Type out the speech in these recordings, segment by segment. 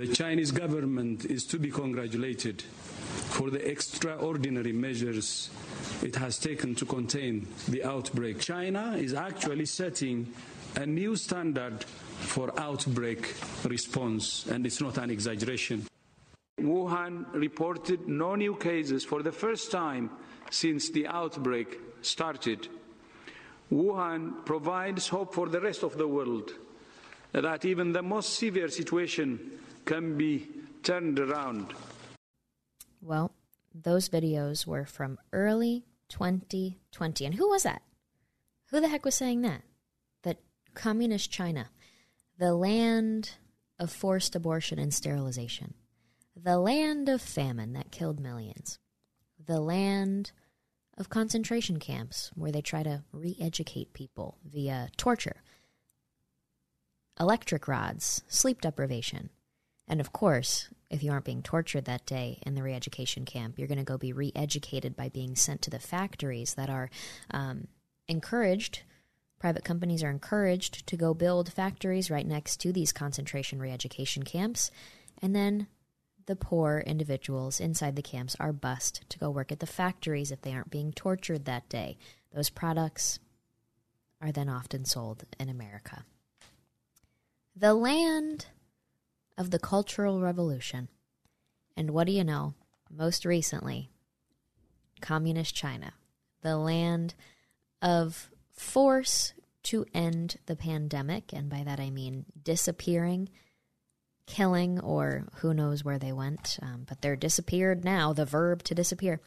The Chinese government is to be congratulated for the extraordinary measures it has taken to contain the outbreak. China is actually setting a new standard for outbreak response, and it's not an exaggeration. Wuhan reported no new cases for the first time since the outbreak started. Wuhan provides hope for the rest of the world that even the most severe situation can be turned around. Well, those videos were from early 2020. And who was that? Who the heck was saying that? That communist China, the land of forced abortion and sterilization, the land of famine that killed millions, the land of concentration camps where they try to re educate people via torture, electric rods, sleep deprivation. And of course, if you aren't being tortured that day in the re education camp, you're going to go be re educated by being sent to the factories that are um, encouraged. Private companies are encouraged to go build factories right next to these concentration re education camps. And then the poor individuals inside the camps are bused to go work at the factories if they aren't being tortured that day. Those products are then often sold in America. The land of the Cultural Revolution. And what do you know? Most recently, Communist China, the land of force to end the pandemic. And by that I mean disappearing, killing, or who knows where they went. Um, but they're disappeared now, the verb to disappear.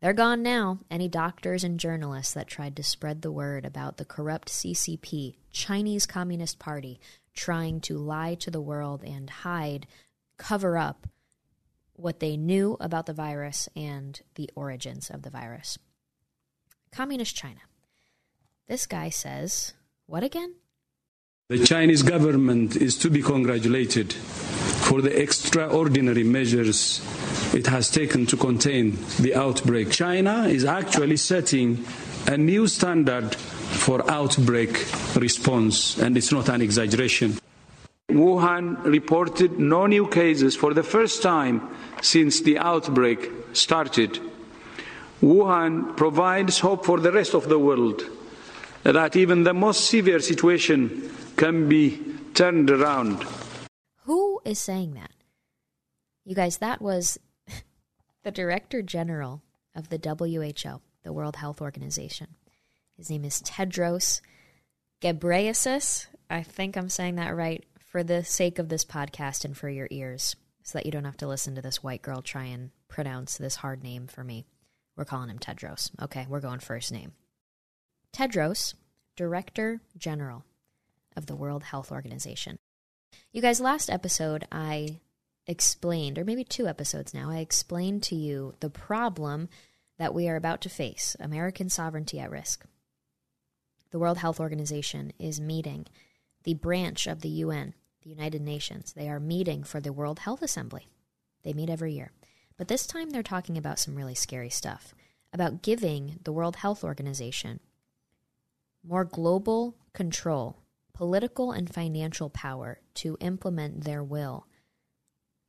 They're gone now. Any doctors and journalists that tried to spread the word about the corrupt CCP, Chinese Communist Party, trying to lie to the world and hide, cover up what they knew about the virus and the origins of the virus. Communist China. This guy says, what again? The Chinese government is to be congratulated for the extraordinary measures it has taken to contain the outbreak. China is actually setting a new standard for outbreak response, and it's not an exaggeration. Wuhan reported no new cases for the first time since the outbreak started. Wuhan provides hope for the rest of the world that even the most severe situation can be turned around. Who is saying that? You guys, that was the Director General of the WHO, the World Health Organization. His name is Tedros Ghebreyesus. I think I'm saying that right for the sake of this podcast and for your ears, so that you don't have to listen to this white girl try and pronounce this hard name for me. We're calling him Tedros. Okay, we're going first name. Tedros, Director General of the World Health Organization. You guys, last episode I explained, or maybe two episodes now, I explained to you the problem that we are about to face American sovereignty at risk. The World Health Organization is meeting, the branch of the UN, the United Nations. They are meeting for the World Health Assembly. They meet every year. But this time they're talking about some really scary stuff about giving the World Health Organization more global control, political and financial power to implement their will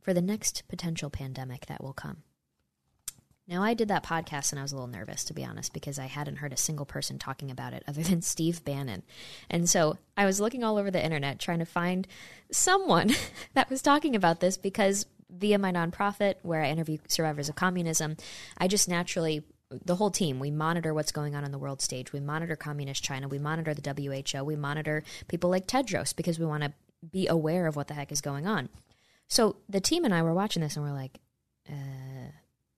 for the next potential pandemic that will come. Now, I did that podcast and I was a little nervous, to be honest, because I hadn't heard a single person talking about it other than Steve Bannon. And so I was looking all over the internet trying to find someone that was talking about this because via my nonprofit, where I interview survivors of communism, I just naturally the whole team we monitor what's going on on the world stage. We monitor communist china. We monitor the who we monitor people like tedros because we want to be aware of what the heck is going on. So the team and i were watching this and we're like uh,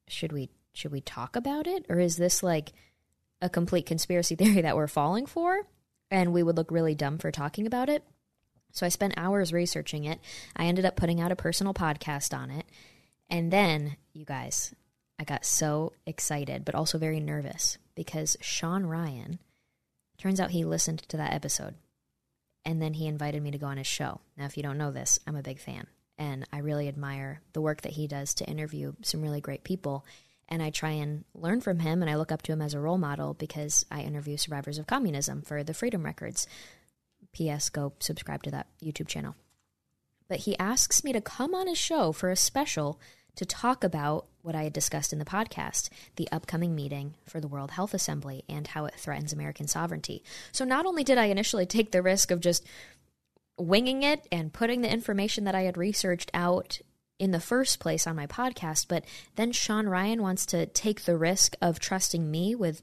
should we should we talk about it or is this like a complete conspiracy theory that we're falling for and we would look really dumb for talking about it So I spent hours researching it. I ended up putting out a personal podcast on it. And then, you guys, I got so excited, but also very nervous because Sean Ryan, turns out he listened to that episode and then he invited me to go on his show. Now, if you don't know this, I'm a big fan and I really admire the work that he does to interview some really great people. And I try and learn from him and I look up to him as a role model because I interview survivors of communism for the Freedom Records. P.S. Go subscribe to that YouTube channel. But he asks me to come on his show for a special to talk about what I had discussed in the podcast the upcoming meeting for the World Health Assembly and how it threatens American sovereignty. So, not only did I initially take the risk of just winging it and putting the information that I had researched out in the first place on my podcast, but then Sean Ryan wants to take the risk of trusting me with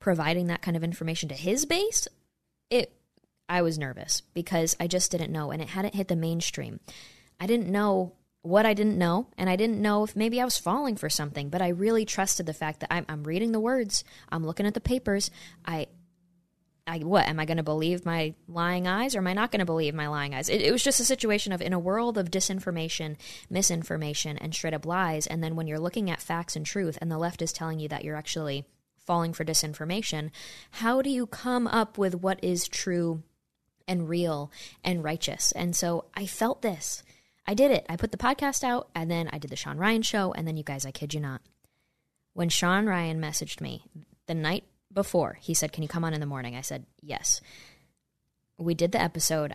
providing that kind of information to his base. It I was nervous because I just didn't know and it hadn't hit the mainstream. I didn't know what I didn't know, and I didn't know if maybe I was falling for something, but I really trusted the fact that I'm, I'm reading the words, I'm looking at the papers. I, I what am I going to believe my lying eyes, or am I not going to believe my lying eyes? It, it was just a situation of in a world of disinformation, misinformation, and straight up lies, and then when you're looking at facts and truth, and the left is telling you that you're actually falling for disinformation, how do you come up with what is true and real and righteous? And so I felt this. I did it. I put the podcast out and then I did the Sean Ryan show. And then, you guys, I kid you not. When Sean Ryan messaged me the night before, he said, Can you come on in the morning? I said, Yes. We did the episode.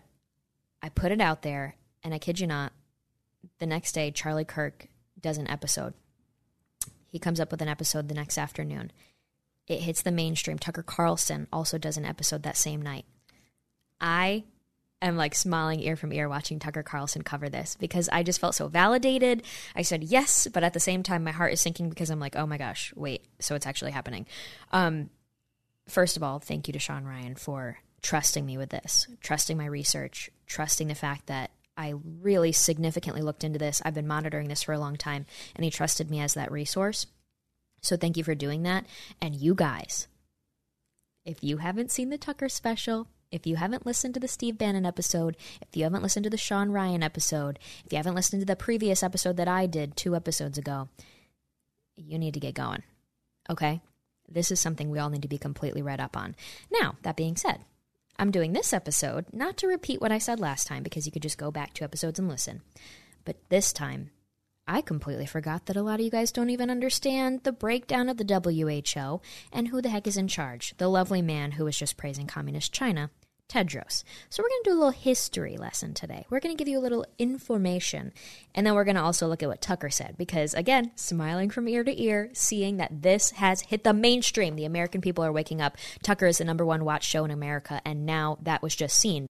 I put it out there. And I kid you not, the next day, Charlie Kirk does an episode. He comes up with an episode the next afternoon. It hits the mainstream. Tucker Carlson also does an episode that same night. I am like smiling ear from ear watching Tucker Carlson cover this because I just felt so validated. I said yes, but at the same time, my heart is sinking because I'm like, oh my gosh, wait, so it's actually happening. Um, first of all, thank you to Sean Ryan for trusting me with this, trusting my research, trusting the fact that I really significantly looked into this. I've been monitoring this for a long time, and he trusted me as that resource. So thank you for doing that. And you guys, if you haven't seen the Tucker special, if you haven't listened to the Steve Bannon episode, if you haven't listened to the Sean Ryan episode, if you haven't listened to the previous episode that I did two episodes ago, you need to get going. Okay? This is something we all need to be completely read up on. Now, that being said, I'm doing this episode not to repeat what I said last time because you could just go back two episodes and listen. But this time, I completely forgot that a lot of you guys don't even understand the breakdown of the WHO and who the heck is in charge. The lovely man who was just praising communist China Tedros. So we're going to do a little history lesson today. We're going to give you a little information, and then we're going to also look at what Tucker said because again, smiling from ear to ear, seeing that this has hit the mainstream. The American people are waking up. Tucker is the number one watch show in America, and now that was just seen.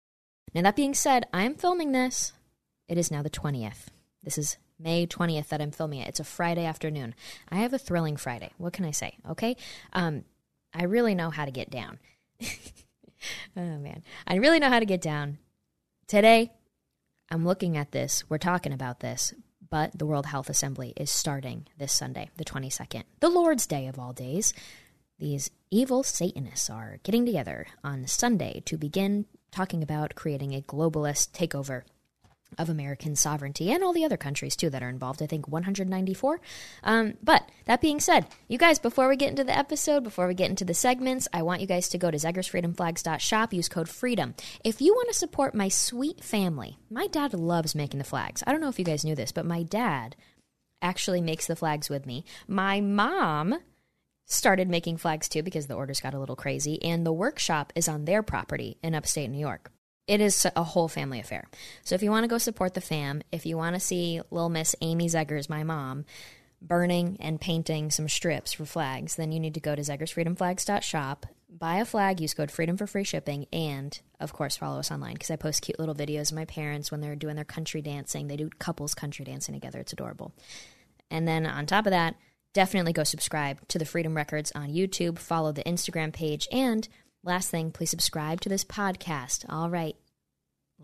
Now that being said, I am filming this. It is now the 20th. This is May 20th that I'm filming it. It's a Friday afternoon. I have a thrilling Friday. What can I say? Okay? Um I really know how to get down. oh man, I really know how to get down. Today, I'm looking at this. We're talking about this, but the World Health Assembly is starting this Sunday, the 22nd, the Lord's Day of all days. These evil Satanists are getting together on Sunday to begin talking about creating a globalist takeover of American sovereignty and all the other countries too that are involved. I think 194. Um, but that being said, you guys, before we get into the episode, before we get into the segments, I want you guys to go to ZegersFreedomFlags.shop, use code FREEDOM. If you want to support my sweet family, my dad loves making the flags. I don't know if you guys knew this, but my dad actually makes the flags with me. My mom started making flags too because the orders got a little crazy, and the workshop is on their property in upstate New York it is a whole family affair. So if you want to go support the fam, if you want to see little Miss Amy Zegers, my mom, burning and painting some strips for flags, then you need to go to zegersfreedomflags.shop, buy a flag, use code FREEDOM for free shipping, and of course follow us online because I post cute little videos of my parents when they're doing their country dancing. They do couples country dancing together. It's adorable. And then on top of that, definitely go subscribe to the Freedom Records on YouTube, follow the Instagram page, and Last thing, please subscribe to this podcast. All right,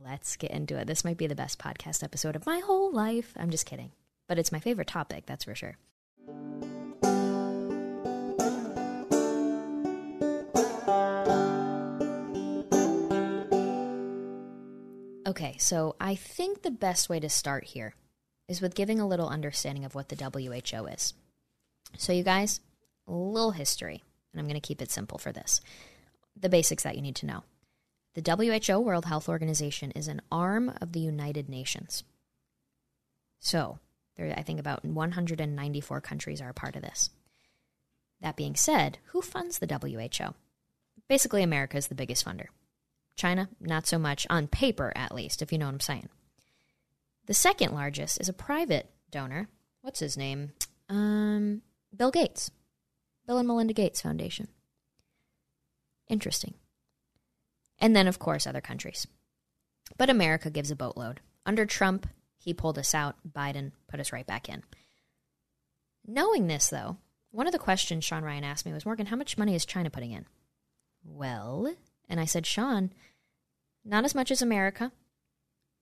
let's get into it. This might be the best podcast episode of my whole life. I'm just kidding, but it's my favorite topic, that's for sure. Okay, so I think the best way to start here is with giving a little understanding of what the WHO is. So, you guys, a little history, and I'm going to keep it simple for this. The basics that you need to know. The WHO, World Health Organization, is an arm of the United Nations. So, there, I think about 194 countries are a part of this. That being said, who funds the WHO? Basically, America is the biggest funder. China, not so much, on paper at least, if you know what I'm saying. The second largest is a private donor. What's his name? Um, Bill Gates. Bill and Melinda Gates Foundation. Interesting. And then, of course, other countries. But America gives a boatload. Under Trump, he pulled us out. Biden put us right back in. Knowing this, though, one of the questions Sean Ryan asked me was Morgan, how much money is China putting in? Well, and I said, Sean, not as much as America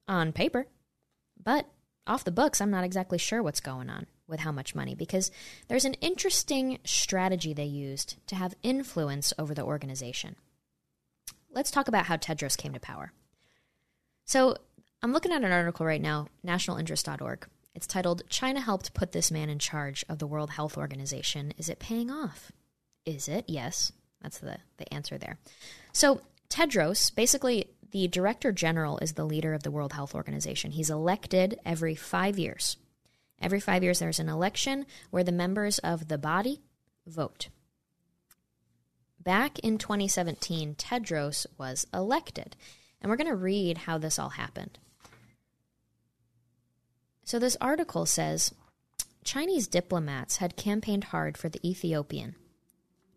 on paper, but off the books, I'm not exactly sure what's going on with how much money because there's an interesting strategy they used to have influence over the organization let's talk about how Tedros came to power. So I'm looking at an article right now, nationalinterest.org. It's titled China Helped Put This Man in Charge of the World Health Organization. Is it paying off? Is it? Yes. That's the, the answer there. So Tedros, basically, the director general is the leader of the World Health Organization. He's elected every five years. Every five years, there's an election where the members of the body vote back in 2017, Tedros was elected. And we're going to read how this all happened. So, this article says Chinese diplomats had campaigned hard for the Ethiopian,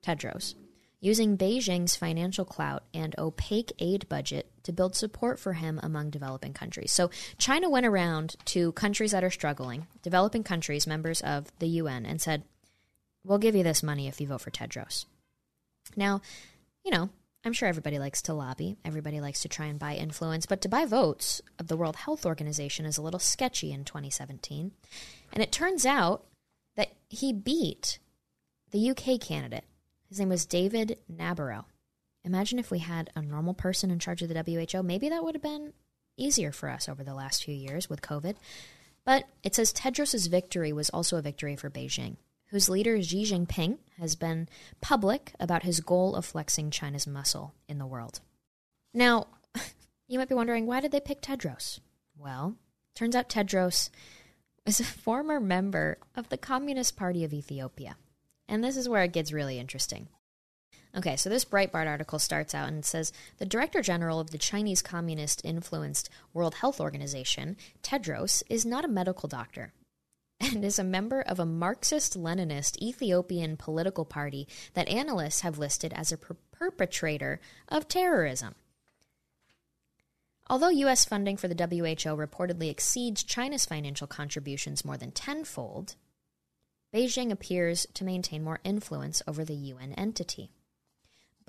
Tedros, using Beijing's financial clout and opaque aid budget to build support for him among developing countries. So, China went around to countries that are struggling, developing countries, members of the UN, and said, We'll give you this money if you vote for Tedros. Now, you know, I'm sure everybody likes to lobby, everybody likes to try and buy influence, but to buy votes of the World Health Organization is a little sketchy in 2017. And it turns out that he beat the UK candidate. His name was David Nabarro. Imagine if we had a normal person in charge of the WHO. Maybe that would have been easier for us over the last few years with COVID. But it says Tedros' victory was also a victory for Beijing whose leader Xi Jinping has been public about his goal of flexing China's muscle in the world. Now, you might be wondering why did they pick Tedros? Well, turns out Tedros is a former member of the Communist Party of Ethiopia. And this is where it gets really interesting. Okay, so this Breitbart article starts out and says the Director General of the Chinese Communist influenced World Health Organization, Tedros, is not a medical doctor and is a member of a Marxist Leninist Ethiopian political party that analysts have listed as a per- perpetrator of terrorism. Although U.S. funding for the WHO reportedly exceeds China's financial contributions more than tenfold, Beijing appears to maintain more influence over the UN entity.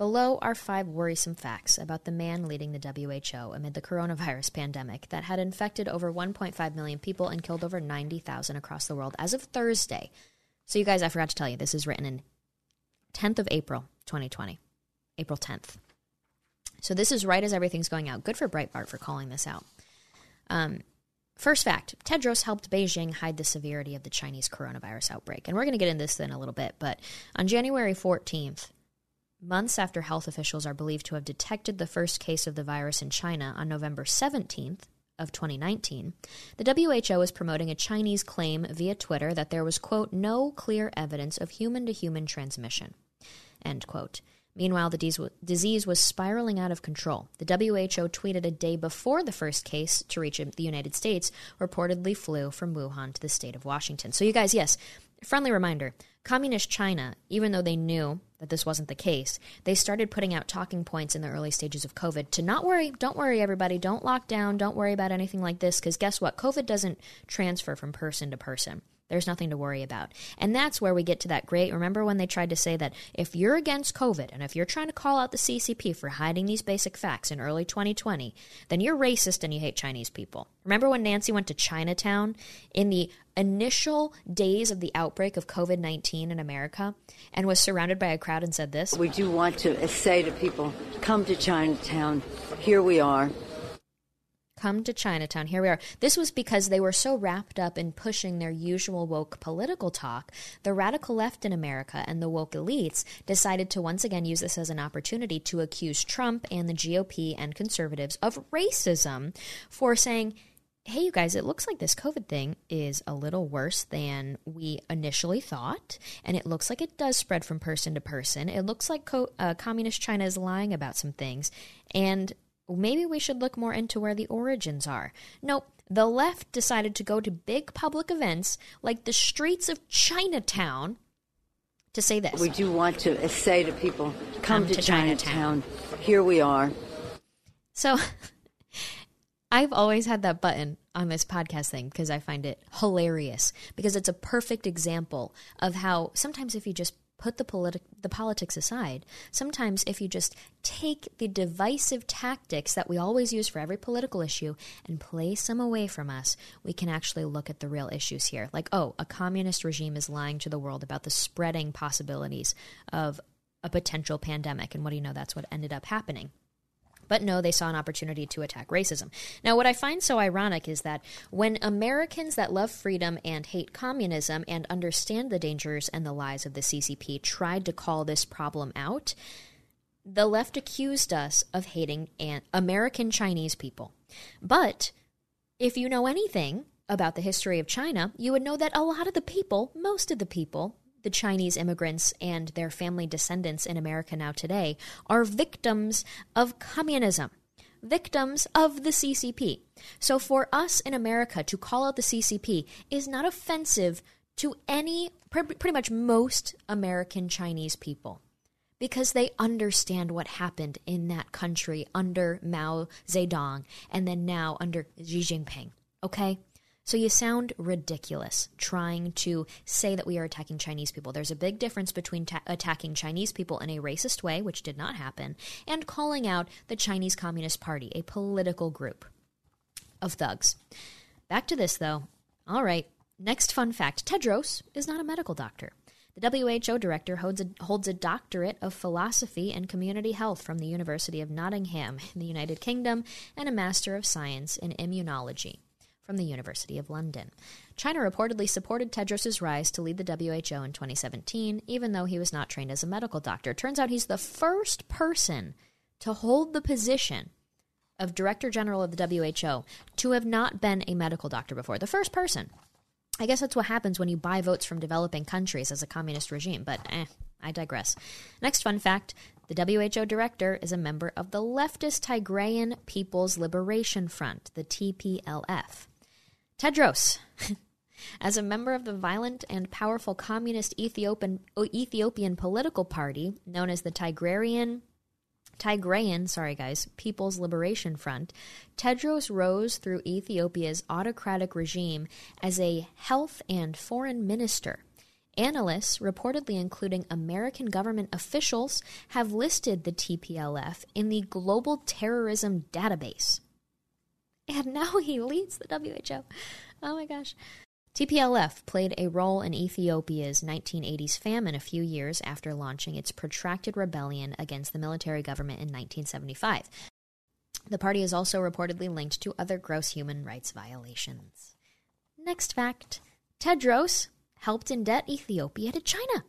Below are five worrisome facts about the man leading the WHO amid the coronavirus pandemic that had infected over 1.5 million people and killed over 90,000 across the world as of Thursday. So, you guys, I forgot to tell you, this is written in 10th of April, 2020. April 10th. So, this is right as everything's going out. Good for Breitbart for calling this out. Um, First fact Tedros helped Beijing hide the severity of the Chinese coronavirus outbreak. And we're going to get into this in a little bit, but on January 14th, Months after health officials are believed to have detected the first case of the virus in China on November 17th of 2019, the WHO is promoting a Chinese claim via Twitter that there was, quote, no clear evidence of human to human transmission, end quote. Meanwhile, the disease was spiraling out of control. The WHO tweeted a day before the first case to reach the United States reportedly flew from Wuhan to the state of Washington. So, you guys, yes, friendly reminder Communist China, even though they knew that this wasn't the case, they started putting out talking points in the early stages of COVID to not worry, don't worry, everybody, don't lock down, don't worry about anything like this, because guess what? COVID doesn't transfer from person to person. There's nothing to worry about. And that's where we get to that great. Remember when they tried to say that if you're against COVID and if you're trying to call out the CCP for hiding these basic facts in early 2020, then you're racist and you hate Chinese people. Remember when Nancy went to Chinatown in the initial days of the outbreak of COVID 19 in America and was surrounded by a crowd and said this? We do want to say to people come to Chinatown. Here we are. Come to Chinatown. Here we are. This was because they were so wrapped up in pushing their usual woke political talk. The radical left in America and the woke elites decided to once again use this as an opportunity to accuse Trump and the GOP and conservatives of racism for saying, hey, you guys, it looks like this COVID thing is a little worse than we initially thought. And it looks like it does spread from person to person. It looks like co- uh, Communist China is lying about some things. And maybe we should look more into where the origins are. Nope. The left decided to go to big public events like the streets of Chinatown to say this. We do want to say to people, come, Come to, to Chinatown. Here we are. So I've always had that button on this podcast thing because I find it hilarious because it's a perfect example of how sometimes if you just put the politic the politics aside, sometimes if you just take the divisive tactics that we always use for every political issue and place them away from us, we can actually look at the real issues here. Like, oh, a communist regime is lying to the world about the spreading possibilities of a potential pandemic and what do you know that's what ended up happening. But no, they saw an opportunity to attack racism. Now, what I find so ironic is that when Americans that love freedom and hate communism and understand the dangers and the lies of the CCP tried to call this problem out, the left accused us of hating an American Chinese people. But if you know anything about the history of China, you would know that a lot of the people, most of the people, the Chinese immigrants and their family descendants in America now today are victims of communism, victims of the CCP. So for us in America to call out the CCP is not offensive to any, pretty much most American Chinese people. Because they understand what happened in that country under Mao Zedong and then now under Xi Jinping. Okay? So you sound ridiculous trying to say that we are attacking Chinese people. There's a big difference between ta- attacking Chinese people in a racist way, which did not happen, and calling out the Chinese Communist Party, a political group of thugs. Back to this, though. All right, next fun fact Tedros is not a medical doctor. The WHO director holds a, holds a doctorate of philosophy and community health from the University of Nottingham in the United Kingdom and a Master of Science in Immunology from the University of London. China reportedly supported Tedros' rise to lead the WHO in 2017, even though he was not trained as a medical doctor. Turns out he's the first person to hold the position of Director General of the WHO to have not been a medical doctor before. The first person. I guess that's what happens when you buy votes from developing countries as a communist regime, but eh, I digress. Next fun fact the WHO director is a member of the leftist Tigrayan People's Liberation Front, the TPLF. Tedros, as a member of the violent and powerful communist Ethiopian, oh, Ethiopian political party known as the Tigrarian Tigrayan, sorry guys, People's Liberation Front, Tedros rose through Ethiopia's autocratic regime as a health and foreign minister. Analysts, reportedly including American government officials, have listed the TPLF in the Global Terrorism Database and now he leads the WHO. Oh my gosh. TPLF played a role in Ethiopia's 1980s famine a few years after launching its protracted rebellion against the military government in 1975. The party is also reportedly linked to other gross human rights violations. Next fact Tedros helped indebt Ethiopia to China.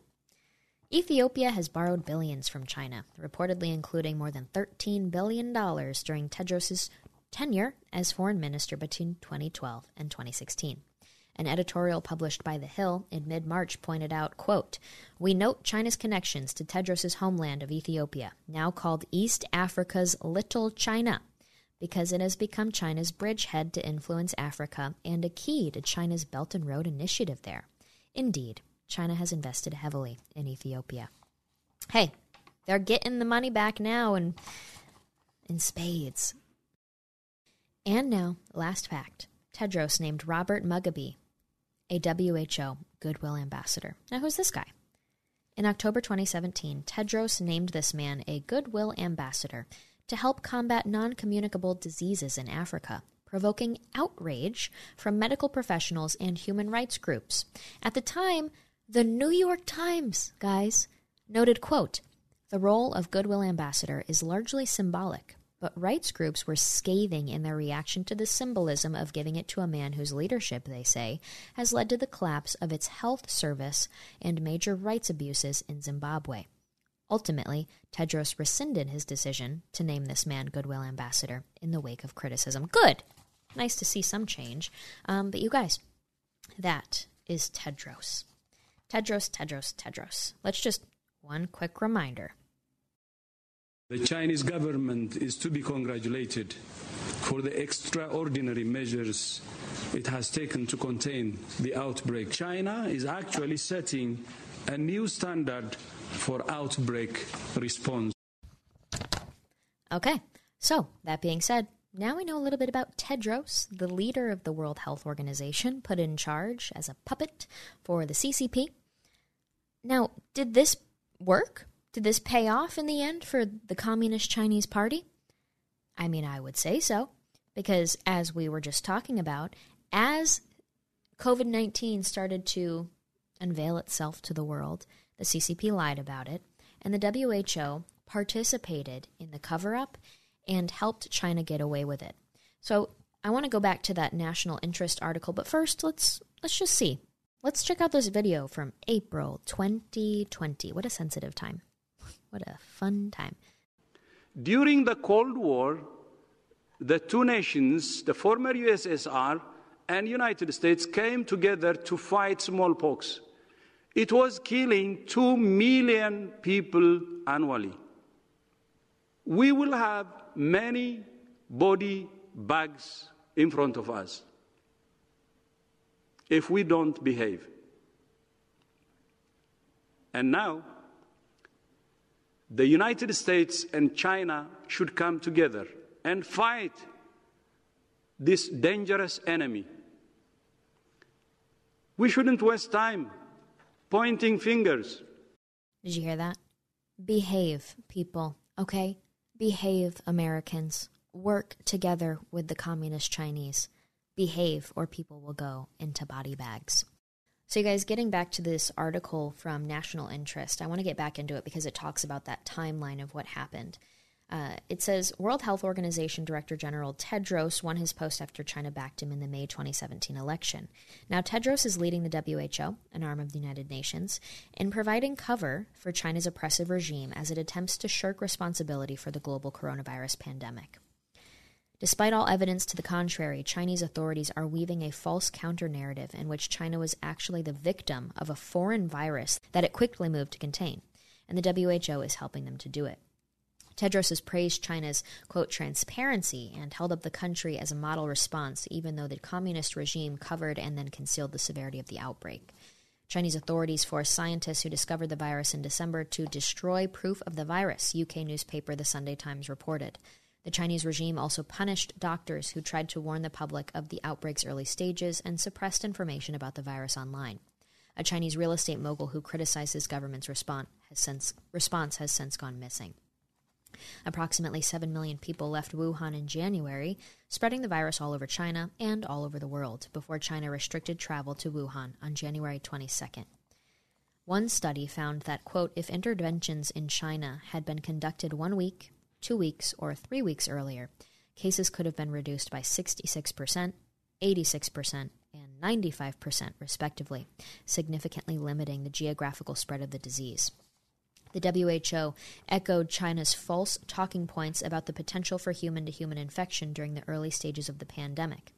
Ethiopia has borrowed billions from China, reportedly including more than $13 billion during Tedros' tenure as foreign minister between 2012 and 2016. An editorial published by The Hill in mid-March pointed out, quote, "We note China's connections to Tedros' homeland of Ethiopia, now called East Africa's Little China, because it has become China's bridgehead to influence Africa and a key to China's Belt and Road initiative there. Indeed, China has invested heavily in Ethiopia." Hey, they're getting the money back now and in spades. And now, last fact Tedros named Robert Mugabe a WHO Goodwill Ambassador. Now, who's this guy? In October 2017, Tedros named this man a Goodwill Ambassador to help combat non communicable diseases in Africa, provoking outrage from medical professionals and human rights groups. At the time, the New York Times, guys, noted, quote, the role of Goodwill Ambassador is largely symbolic but rights groups were scathing in their reaction to the symbolism of giving it to a man whose leadership, they say, has led to the collapse of its health service and major rights abuses in Zimbabwe. Ultimately, Tedros rescinded his decision to name this man Goodwill Ambassador in the wake of criticism. Good! Nice to see some change. Um, but you guys, that is Tedros. Tedros, Tedros, Tedros. Let's just one quick reminder. The Chinese government is to be congratulated for the extraordinary measures it has taken to contain the outbreak. China is actually setting a new standard for outbreak response. Okay, so that being said, now we know a little bit about Tedros, the leader of the World Health Organization, put in charge as a puppet for the CCP. Now, did this work? Did this pay off in the end for the Communist Chinese Party? I mean, I would say so, because as we were just talking about, as COVID 19 started to unveil itself to the world, the CCP lied about it, and the WHO participated in the cover up and helped China get away with it. So I want to go back to that national interest article, but first let's let's just see. Let's check out this video from April 2020. What a sensitive time. What a fun time. During the Cold War, the two nations, the former USSR and United States, came together to fight smallpox. It was killing 2 million people annually. We will have many body bags in front of us if we don't behave. And now, the United States and China should come together and fight this dangerous enemy. We shouldn't waste time pointing fingers. Did you hear that? Behave, people, okay? Behave, Americans. Work together with the communist Chinese. Behave, or people will go into body bags. So, you guys, getting back to this article from National Interest, I want to get back into it because it talks about that timeline of what happened. Uh, it says World Health Organization Director General Tedros won his post after China backed him in the May 2017 election. Now, Tedros is leading the WHO, an arm of the United Nations, in providing cover for China's oppressive regime as it attempts to shirk responsibility for the global coronavirus pandemic. Despite all evidence to the contrary, Chinese authorities are weaving a false counter narrative in which China was actually the victim of a foreign virus that it quickly moved to contain, and the WHO is helping them to do it. Tedros has praised China's, quote, transparency and held up the country as a model response, even though the communist regime covered and then concealed the severity of the outbreak. Chinese authorities forced scientists who discovered the virus in December to destroy proof of the virus, UK newspaper The Sunday Times reported. The Chinese regime also punished doctors who tried to warn the public of the outbreak's early stages and suppressed information about the virus online. A Chinese real estate mogul who criticized his government's response has since, response has since gone missing. Approximately 7 million people left Wuhan in January, spreading the virus all over China and all over the world before China restricted travel to Wuhan on January 22nd. One study found that, quote, if interventions in China had been conducted one week two weeks, or three weeks earlier, cases could have been reduced by 66%, 86%, and 95%, respectively, significantly limiting the geographical spread of the disease. The WHO echoed China's false talking points about the potential for human to human infection during the early stages of the pandemic.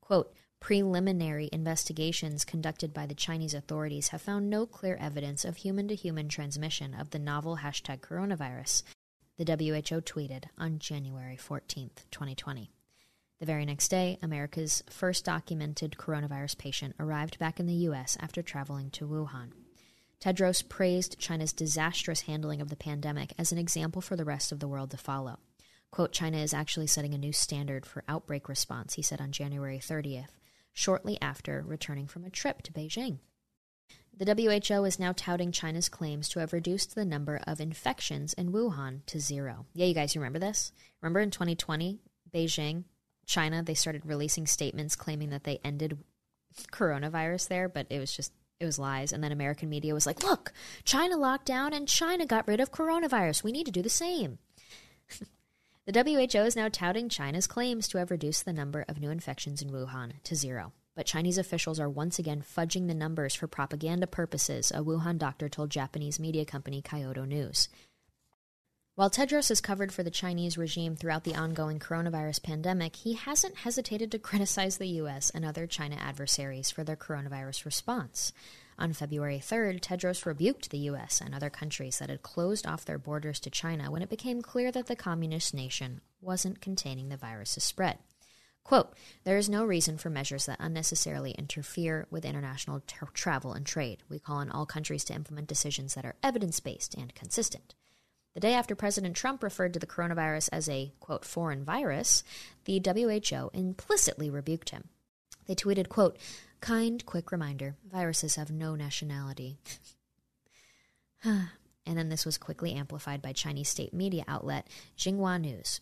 Quote, Preliminary investigations conducted by the Chinese authorities have found no clear evidence of human to human transmission of the novel hashtag coronavirus, the WHO tweeted on January 14, 2020. The very next day, America's first documented coronavirus patient arrived back in the U.S. after traveling to Wuhan. Tedros praised China's disastrous handling of the pandemic as an example for the rest of the world to follow. Quote, China is actually setting a new standard for outbreak response, he said on January 30th, shortly after returning from a trip to Beijing. The WHO is now touting China's claims to have reduced the number of infections in Wuhan to zero. Yeah, you guys remember this? Remember in 2020, Beijing, China, they started releasing statements claiming that they ended coronavirus there, but it was just it was lies. And then American media was like, "Look, China locked down and China got rid of coronavirus. We need to do the same." The WHO is now touting China's claims to have reduced the number of new infections in Wuhan to zero. But Chinese officials are once again fudging the numbers for propaganda purposes, a Wuhan doctor told Japanese media company Kyodo News. While Tedros has covered for the Chinese regime throughout the ongoing coronavirus pandemic, he hasn't hesitated to criticize the U.S. and other China adversaries for their coronavirus response. On February 3rd, Tedros rebuked the U.S. and other countries that had closed off their borders to China when it became clear that the communist nation wasn't containing the virus's spread. Quote, there is no reason for measures that unnecessarily interfere with international tra- travel and trade. We call on all countries to implement decisions that are evidence based and consistent. The day after President Trump referred to the coronavirus as a, quote, foreign virus, the WHO implicitly rebuked him. They tweeted, quote, kind, quick reminder viruses have no nationality. and then this was quickly amplified by Chinese state media outlet Xinhua News.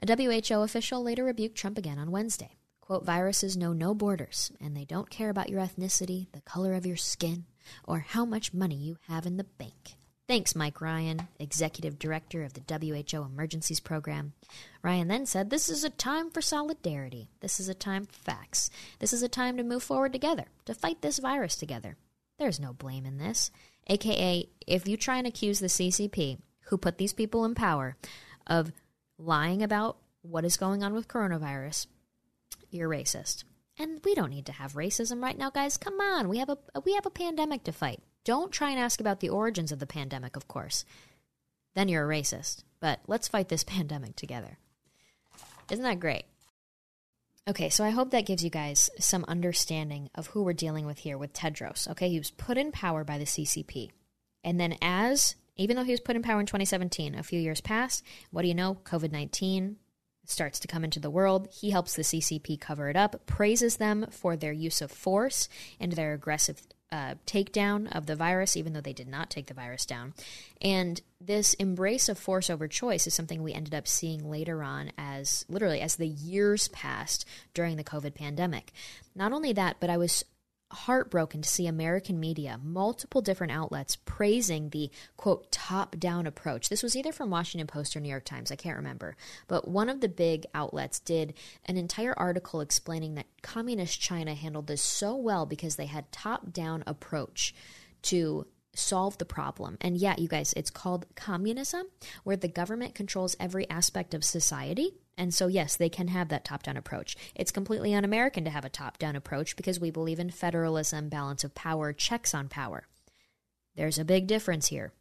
A WHO official later rebuked Trump again on Wednesday. Quote, viruses know no borders, and they don't care about your ethnicity, the color of your skin, or how much money you have in the bank. Thanks, Mike Ryan, Executive Director of the WHO Emergencies Program. Ryan then said, This is a time for solidarity. This is a time for facts. This is a time to move forward together, to fight this virus together. There's no blame in this. AKA, if you try and accuse the CCP, who put these people in power, of lying about what is going on with coronavirus, you're racist. And we don't need to have racism right now, guys. Come on. We have a we have a pandemic to fight. Don't try and ask about the origins of the pandemic, of course. Then you're a racist. But let's fight this pandemic together. Isn't that great? Okay, so I hope that gives you guys some understanding of who we're dealing with here with Tedros. Okay, he was put in power by the CCP. And then, as even though he was put in power in 2017, a few years pass, what do you know? COVID 19 starts to come into the world. He helps the CCP cover it up, praises them for their use of force and their aggressive uh, takedown of the virus, even though they did not take the virus down. And this embrace of force over choice is something we ended up seeing later on as literally as the years passed during the COVID pandemic. Not only that, but I was heartbroken to see American media, multiple different outlets, praising the quote top down approach. This was either from Washington Post or New York Times, I can't remember. But one of the big outlets did an entire article explaining that communist China handled this so well because they had top down approach to solve the problem. And yeah, you guys, it's called communism, where the government controls every aspect of society and so, yes, they can have that top down approach. It's completely un American to have a top down approach because we believe in federalism, balance of power, checks on power. There's a big difference here.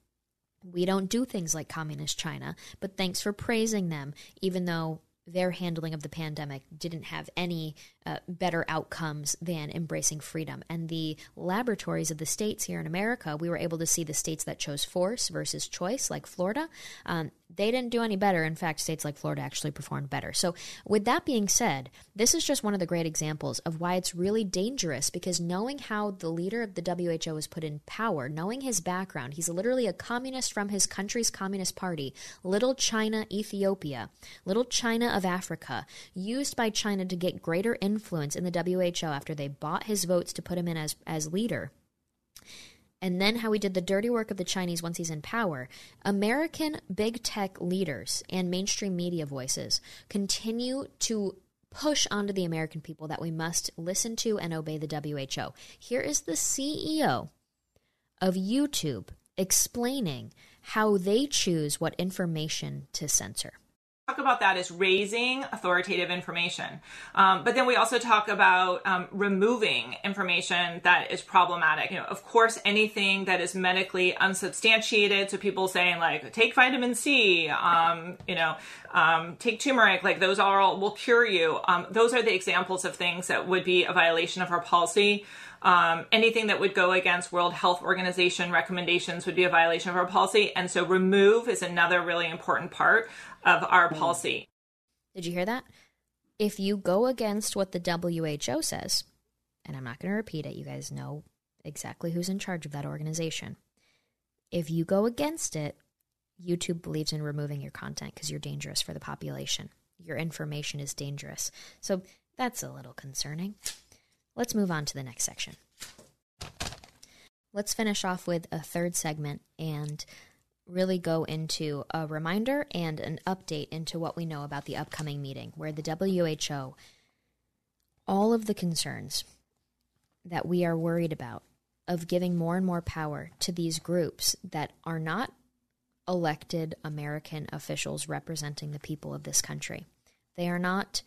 We don't do things like communist China, but thanks for praising them, even though their handling of the pandemic didn't have any uh, better outcomes than embracing freedom. And the laboratories of the states here in America, we were able to see the states that chose force versus choice, like Florida. Um, they didn't do any better. In fact, states like Florida actually performed better. So, with that being said, this is just one of the great examples of why it's really dangerous because knowing how the leader of the WHO was put in power, knowing his background, he's literally a communist from his country's Communist Party, Little China, Ethiopia, Little China of Africa, used by China to get greater influence in the WHO after they bought his votes to put him in as, as leader and then how he did the dirty work of the Chinese once he's in power, American big tech leaders and mainstream media voices continue to push onto the American people that we must listen to and obey the WHO. Here is the CEO of YouTube explaining how they choose what information to censor talk about that is raising authoritative information. Um, but then we also talk about um, removing information that is problematic. You know, of course, anything that is medically unsubstantiated. So people saying like, take vitamin C, um, you know, um, take turmeric, like those are all will cure you. Um, those are the examples of things that would be a violation of our policy. Um, anything that would go against World Health Organization recommendations would be a violation of our policy. And so remove is another really important part of our hmm. policy. Did you hear that? If you go against what the WHO says, and I'm not going to repeat it, you guys know exactly who's in charge of that organization. If you go against it, YouTube believes in removing your content because you're dangerous for the population. Your information is dangerous. So that's a little concerning. Let's move on to the next section. Let's finish off with a third segment and really go into a reminder and an update into what we know about the upcoming meeting, where the WHO, all of the concerns that we are worried about of giving more and more power to these groups that are not elected American officials representing the people of this country. They are not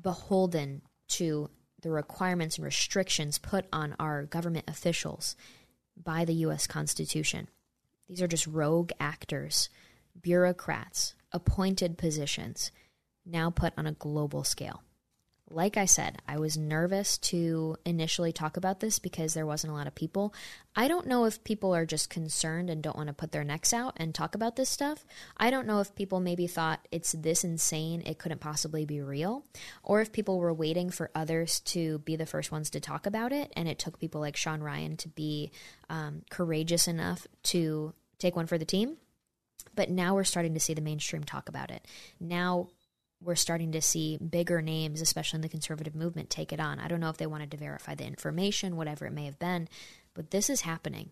beholden to the requirements and restrictions put on our government officials by the U.S. Constitution. These are just rogue actors, bureaucrats, appointed positions, now put on a global scale like I said, I was nervous to initially talk about this because there wasn't a lot of people. I don't know if people are just concerned and don't want to put their necks out and talk about this stuff. I don't know if people maybe thought it's this insane, it couldn't possibly be real, or if people were waiting for others to be the first ones to talk about it, and it took people like Sean Ryan to be um, courageous enough to take one for the team. But now we're starting to see the mainstream talk about it. Now we're starting to see bigger names, especially in the conservative movement, take it on. I don't know if they wanted to verify the information, whatever it may have been, but this is happening.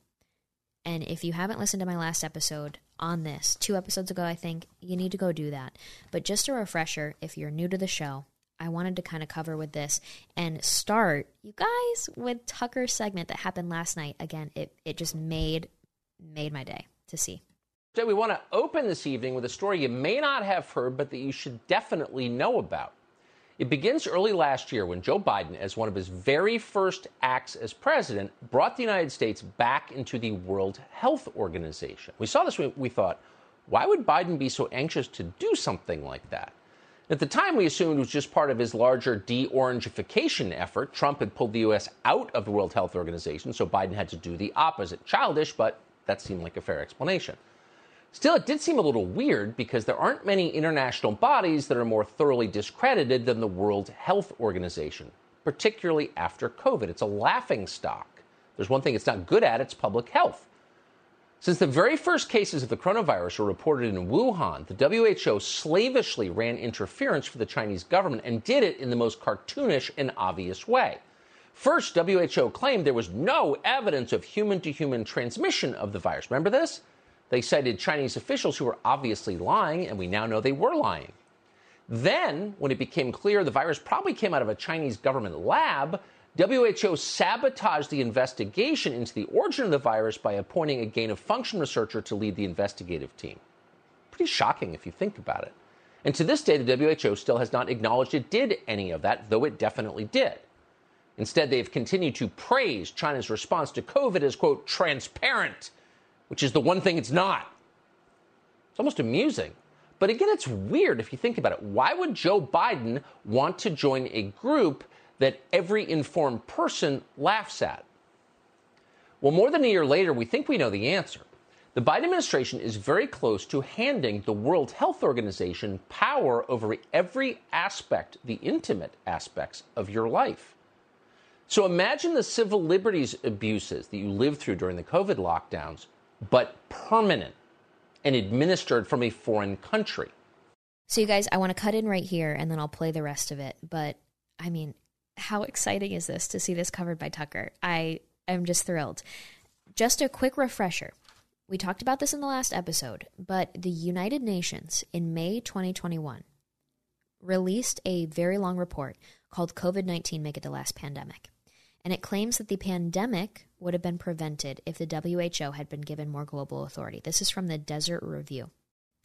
And if you haven't listened to my last episode on this, two episodes ago, I think, you need to go do that. But just a refresher, if you're new to the show, I wanted to kind of cover with this and start, you guys, with Tucker's segment that happened last night. Again, it, it just made made my day to see. We want to open this evening with a story you may not have heard, but that you should definitely know about. It begins early last year when Joe Biden, as one of his very first acts as president, brought the United States back into the World Health Organization. We saw this, we thought, why would Biden be so anxious to do something like that? At the time, we assumed it was just part of his larger de orangification effort. Trump had pulled the U.S. out of the World Health Organization, so Biden had to do the opposite. Childish, but that seemed like a fair explanation. Still, it did seem a little weird because there aren't many international bodies that are more thoroughly discredited than the World Health Organization, particularly after COVID. It's a laughing stock. There's one thing it's not good at, it's public health. Since the very first cases of the coronavirus were reported in Wuhan, the WHO slavishly ran interference for the Chinese government and did it in the most cartoonish and obvious way. First, WHO claimed there was no evidence of human to human transmission of the virus. Remember this? They cited Chinese officials who were obviously lying, and we now know they were lying. Then, when it became clear the virus probably came out of a Chinese government lab, WHO sabotaged the investigation into the origin of the virus by appointing a gain of function researcher to lead the investigative team. Pretty shocking if you think about it. And to this day, the WHO still has not acknowledged it did any of that, though it definitely did. Instead, they've continued to praise China's response to COVID as, quote, transparent which is the one thing it's not. It's almost amusing. But again, it's weird if you think about it. Why would Joe Biden want to join a group that every informed person laughs at? Well, more than a year later, we think we know the answer. The Biden administration is very close to handing the World Health Organization power over every aspect, the intimate aspects of your life. So imagine the civil liberties abuses that you lived through during the COVID lockdowns but permanent and administered from a foreign country. So, you guys, I want to cut in right here and then I'll play the rest of it. But I mean, how exciting is this to see this covered by Tucker? I am just thrilled. Just a quick refresher. We talked about this in the last episode, but the United Nations in May 2021 released a very long report called COVID 19 Make It the Last Pandemic and it claims that the pandemic would have been prevented if the WHO had been given more global authority. This is from the Desert Review.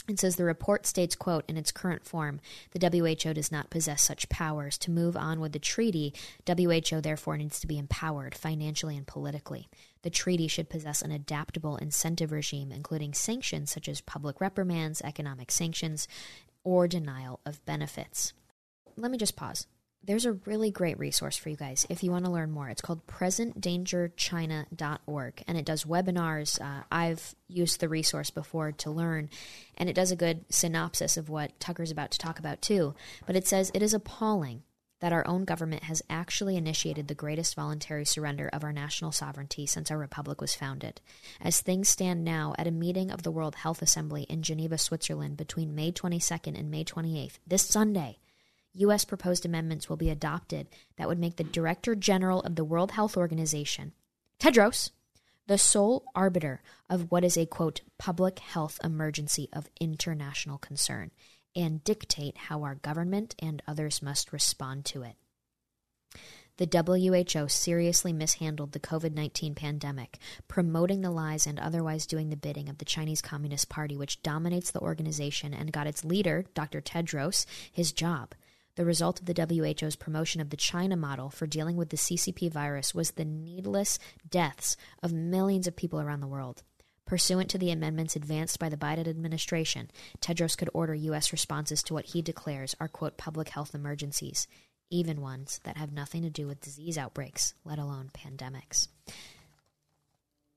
It says the report states, quote, in its current form, the WHO does not possess such powers. To move on with the treaty, WHO therefore needs to be empowered financially and politically. The treaty should possess an adaptable incentive regime, including sanctions such as public reprimands, economic sanctions, or denial of benefits. Let me just pause there's a really great resource for you guys if you want to learn more. It's called presentdangerchina.org and it does webinars. Uh, I've used the resource before to learn and it does a good synopsis of what Tucker's about to talk about too. But it says it is appalling that our own government has actually initiated the greatest voluntary surrender of our national sovereignty since our republic was founded. As things stand now, at a meeting of the World Health Assembly in Geneva, Switzerland between May 22nd and May 28th, this Sunday, U.S. proposed amendments will be adopted that would make the Director General of the World Health Organization, Tedros, the sole arbiter of what is a quote public health emergency of international concern and dictate how our government and others must respond to it. The WHO seriously mishandled the COVID 19 pandemic, promoting the lies and otherwise doing the bidding of the Chinese Communist Party, which dominates the organization and got its leader, Dr. Tedros, his job. The result of the WHO's promotion of the China model for dealing with the CCP virus was the needless deaths of millions of people around the world. Pursuant to the amendments advanced by the Biden administration, Tedros could order U.S. responses to what he declares are, quote, public health emergencies, even ones that have nothing to do with disease outbreaks, let alone pandemics.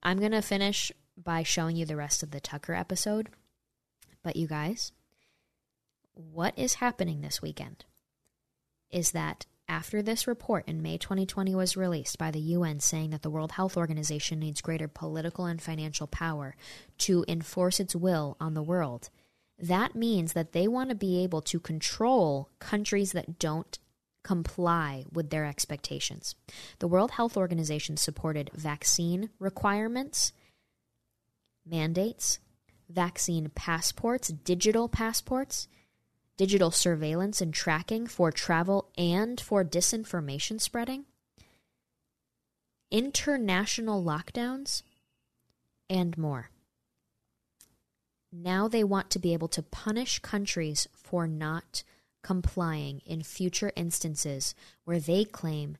I'm going to finish by showing you the rest of the Tucker episode. But you guys, what is happening this weekend is that after this report in May 2020 was released by the UN saying that the World Health Organization needs greater political and financial power to enforce its will on the world, that means that they want to be able to control countries that don't comply with their expectations. The World Health Organization supported vaccine requirements, mandates, vaccine passports, digital passports, digital surveillance and tracking for travel and for disinformation spreading, international lockdowns, and more. Now they want to be able to punish countries for not complying in future instances where they claim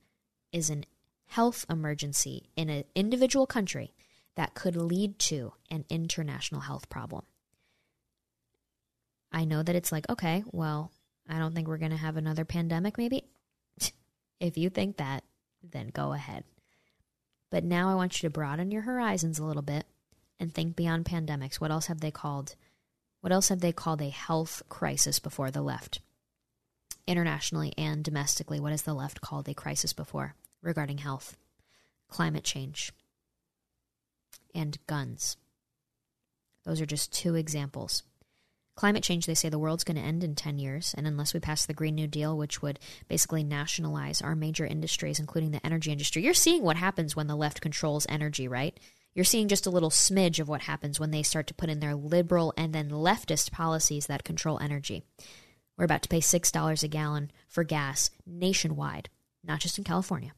is an health emergency in an individual country that could lead to an international health problem. I know that it's like, okay, well, I don't think we're going to have another pandemic, maybe. if you think that, then go ahead. But now I want you to broaden your horizons a little bit and think beyond pandemics. What else have they called? What else have they called a health crisis before the left? Internationally and domestically, what has the left called a crisis before regarding health? Climate change and guns. Those are just two examples. Climate change, they say the world's going to end in 10 years, and unless we pass the Green New Deal, which would basically nationalize our major industries, including the energy industry, you're seeing what happens when the left controls energy, right? You're seeing just a little smidge of what happens when they start to put in their liberal and then leftist policies that control energy. We're about to pay $6 a gallon for gas nationwide, not just in California.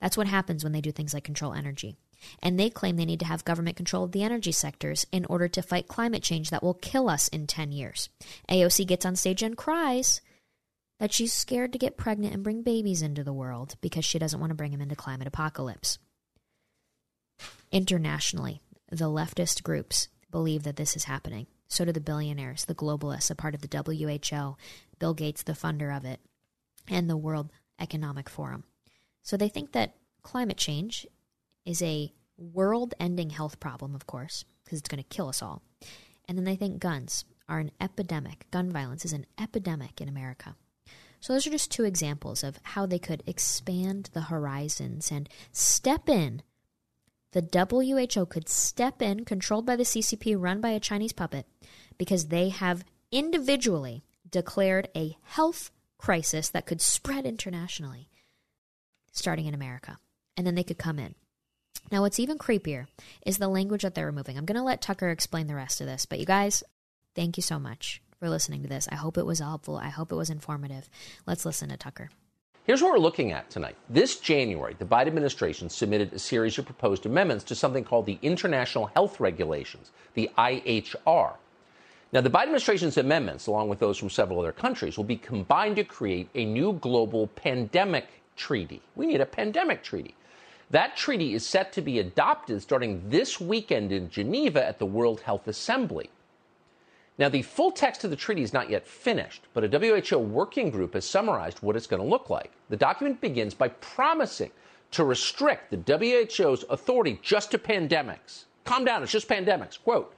That's what happens when they do things like control energy. And they claim they need to have government control of the energy sectors in order to fight climate change that will kill us in 10 years. AOC gets on stage and cries that she's scared to get pregnant and bring babies into the world because she doesn't want to bring them into climate apocalypse. Internationally, the leftist groups believe that this is happening. So do the billionaires, the globalists, a part of the WHO, Bill Gates, the funder of it, and the World Economic Forum. So they think that climate change is a world ending health problem, of course, because it's going to kill us all. And then they think guns are an epidemic. Gun violence is an epidemic in America. So, those are just two examples of how they could expand the horizons and step in. The WHO could step in, controlled by the CCP, run by a Chinese puppet, because they have individually declared a health crisis that could spread internationally, starting in America. And then they could come in. Now, what's even creepier is the language that they're removing. I'm going to let Tucker explain the rest of this, but you guys, thank you so much for listening to this. I hope it was helpful. I hope it was informative. Let's listen to Tucker. Here's what we're looking at tonight. This January, the Biden administration submitted a series of proposed amendments to something called the International Health Regulations, the IHR. Now, the Biden administration's amendments, along with those from several other countries, will be combined to create a new global pandemic treaty. We need a pandemic treaty. That treaty is set to be adopted starting this weekend in Geneva at the World Health Assembly. Now, the full text of the treaty is not yet finished, but a WHO working group has summarized what it's going to look like. The document begins by promising to restrict the WHO's authority just to pandemics. Calm down, it's just pandemics. Quote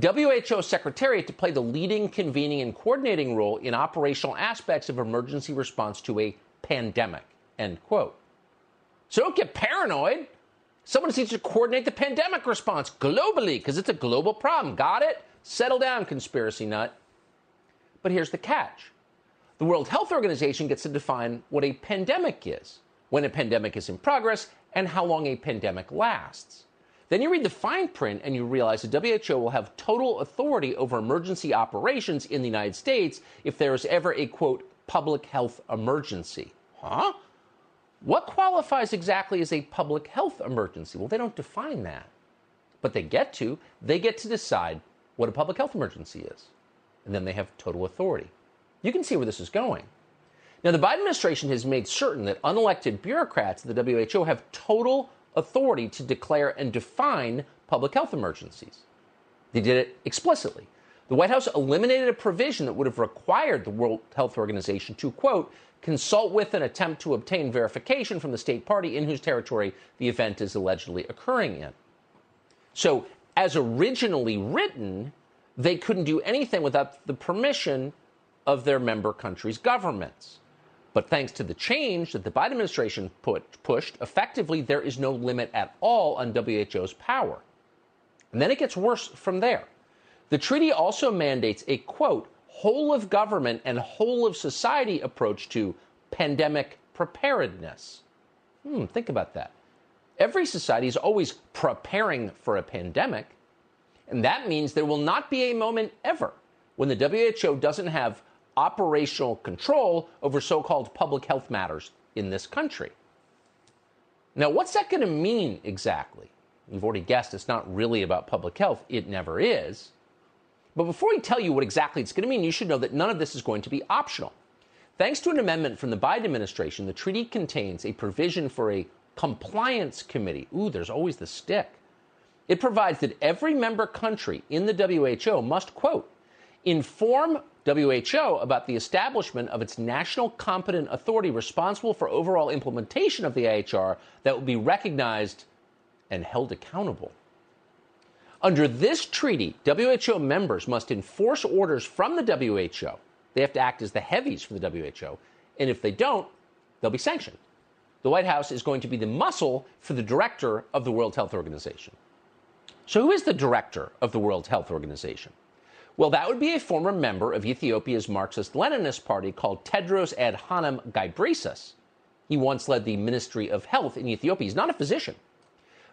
WHO Secretariat to play the leading, convening, and coordinating role in operational aspects of emergency response to a pandemic. End quote. So don't get paranoid. Someone needs to coordinate the pandemic response globally because it's a global problem. Got it? Settle down, conspiracy nut. But here's the catch the World Health Organization gets to define what a pandemic is, when a pandemic is in progress, and how long a pandemic lasts. Then you read the fine print and you realize the WHO will have total authority over emergency operations in the United States if there is ever a quote public health emergency. Huh? What qualifies exactly as a public health emergency? Well, they don't define that. But they get to. They get to decide what a public health emergency is. And then they have total authority. You can see where this is going. Now, the Biden administration has made certain that unelected bureaucrats at the WHO have total authority to declare and define public health emergencies. They did it explicitly. The White House eliminated a provision that would have required the World Health Organization to, quote, consult with and attempt to obtain verification from the state party in whose territory the event is allegedly occurring in. So, as originally written, they couldn't do anything without the permission of their member countries' governments. But thanks to the change that the Biden administration put, pushed, effectively there is no limit at all on WHO's power. And then it gets worse from there. The treaty also mandates a quote, whole of government and whole of society approach to pandemic preparedness. Hmm, think about that. Every society is always preparing for a pandemic, and that means there will not be a moment ever when the WHO doesn't have operational control over so called public health matters in this country. Now, what's that going to mean exactly? You've already guessed it's not really about public health, it never is. But before we tell you what exactly it's going to mean, you should know that none of this is going to be optional. Thanks to an amendment from the Biden administration, the treaty contains a provision for a compliance committee. Ooh, there's always the stick. It provides that every member country in the WHO must, quote, inform WHO about the establishment of its national competent authority responsible for overall implementation of the IHR that will be recognized and held accountable. Under this treaty, WHO members must enforce orders from the WHO. They have to act as the heavies for the WHO. And if they don't, they'll be sanctioned. The White House is going to be the muscle for the director of the World Health Organization. So, who is the director of the World Health Organization? Well, that would be a former member of Ethiopia's Marxist Leninist party called Tedros Adhanom Ghebreyesus. He once led the Ministry of Health in Ethiopia. He's not a physician.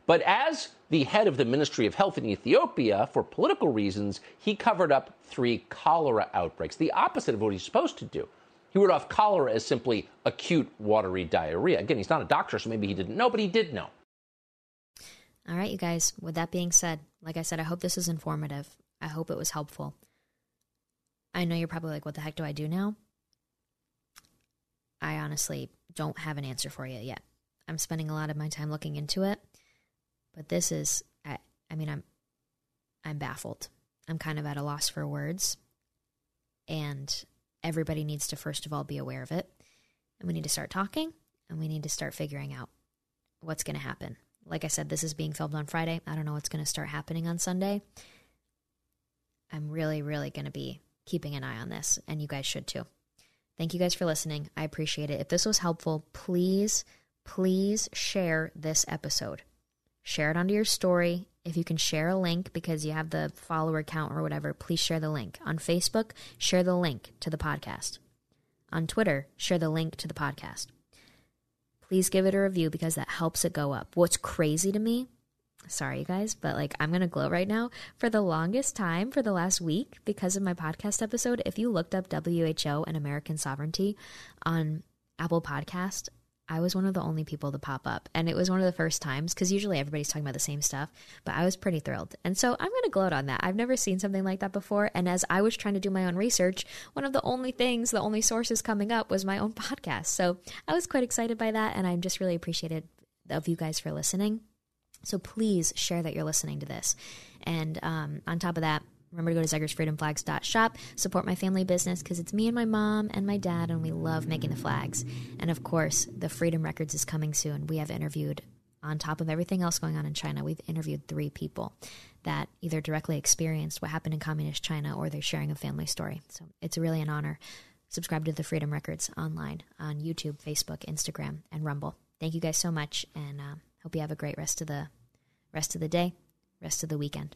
But as the head of the Ministry of Health in Ethiopia, for political reasons, he covered up three cholera outbreaks, the opposite of what he's supposed to do. He wrote off cholera as simply acute watery diarrhea. Again, he's not a doctor, so maybe he didn't know, but he did know. All right, you guys, with that being said, like I said, I hope this is informative. I hope it was helpful. I know you're probably like, what the heck do I do now? I honestly don't have an answer for you yet. I'm spending a lot of my time looking into it, but this is, I, I mean, I'm, I'm baffled. I'm kind of at a loss for words, and everybody needs to first of all be aware of it, and we need to start talking, and we need to start figuring out what's going to happen. Like I said, this is being filmed on Friday. I don't know what's going to start happening on Sunday. I'm really, really going to be keeping an eye on this, and you guys should too. Thank you guys for listening. I appreciate it. If this was helpful, please, please share this episode. Share it onto your story. If you can share a link because you have the follower count or whatever, please share the link. On Facebook, share the link to the podcast. On Twitter, share the link to the podcast. Please give it a review because that helps it go up. What's crazy to me sorry, you guys, but like I'm going to glow right now. For the longest time, for the last week, because of my podcast episode, if you looked up WHO and American sovereignty on Apple Podcast, I was one of the only people to pop up. And it was one of the first times because usually everybody's talking about the same stuff, but I was pretty thrilled. And so I'm going to gloat on that. I've never seen something like that before. And as I was trying to do my own research, one of the only things, the only sources coming up was my own podcast. So I was quite excited by that. And I'm just really appreciated of you guys for listening. So please share that you're listening to this. And um, on top of that, remember to go to zegersfreedomflags.shop, support my family business because it's me and my mom and my dad, and we love making the flags. And of course, the Freedom Records is coming soon. We have interviewed, on top of everything else going on in China, we've interviewed three people that either directly experienced what happened in communist China or they're sharing a family story. So it's really an honor. Subscribe to the Freedom Records online on YouTube, Facebook, Instagram, and Rumble. Thank you guys so much, and uh, hope you have a great rest of the rest of the day, rest of the weekend.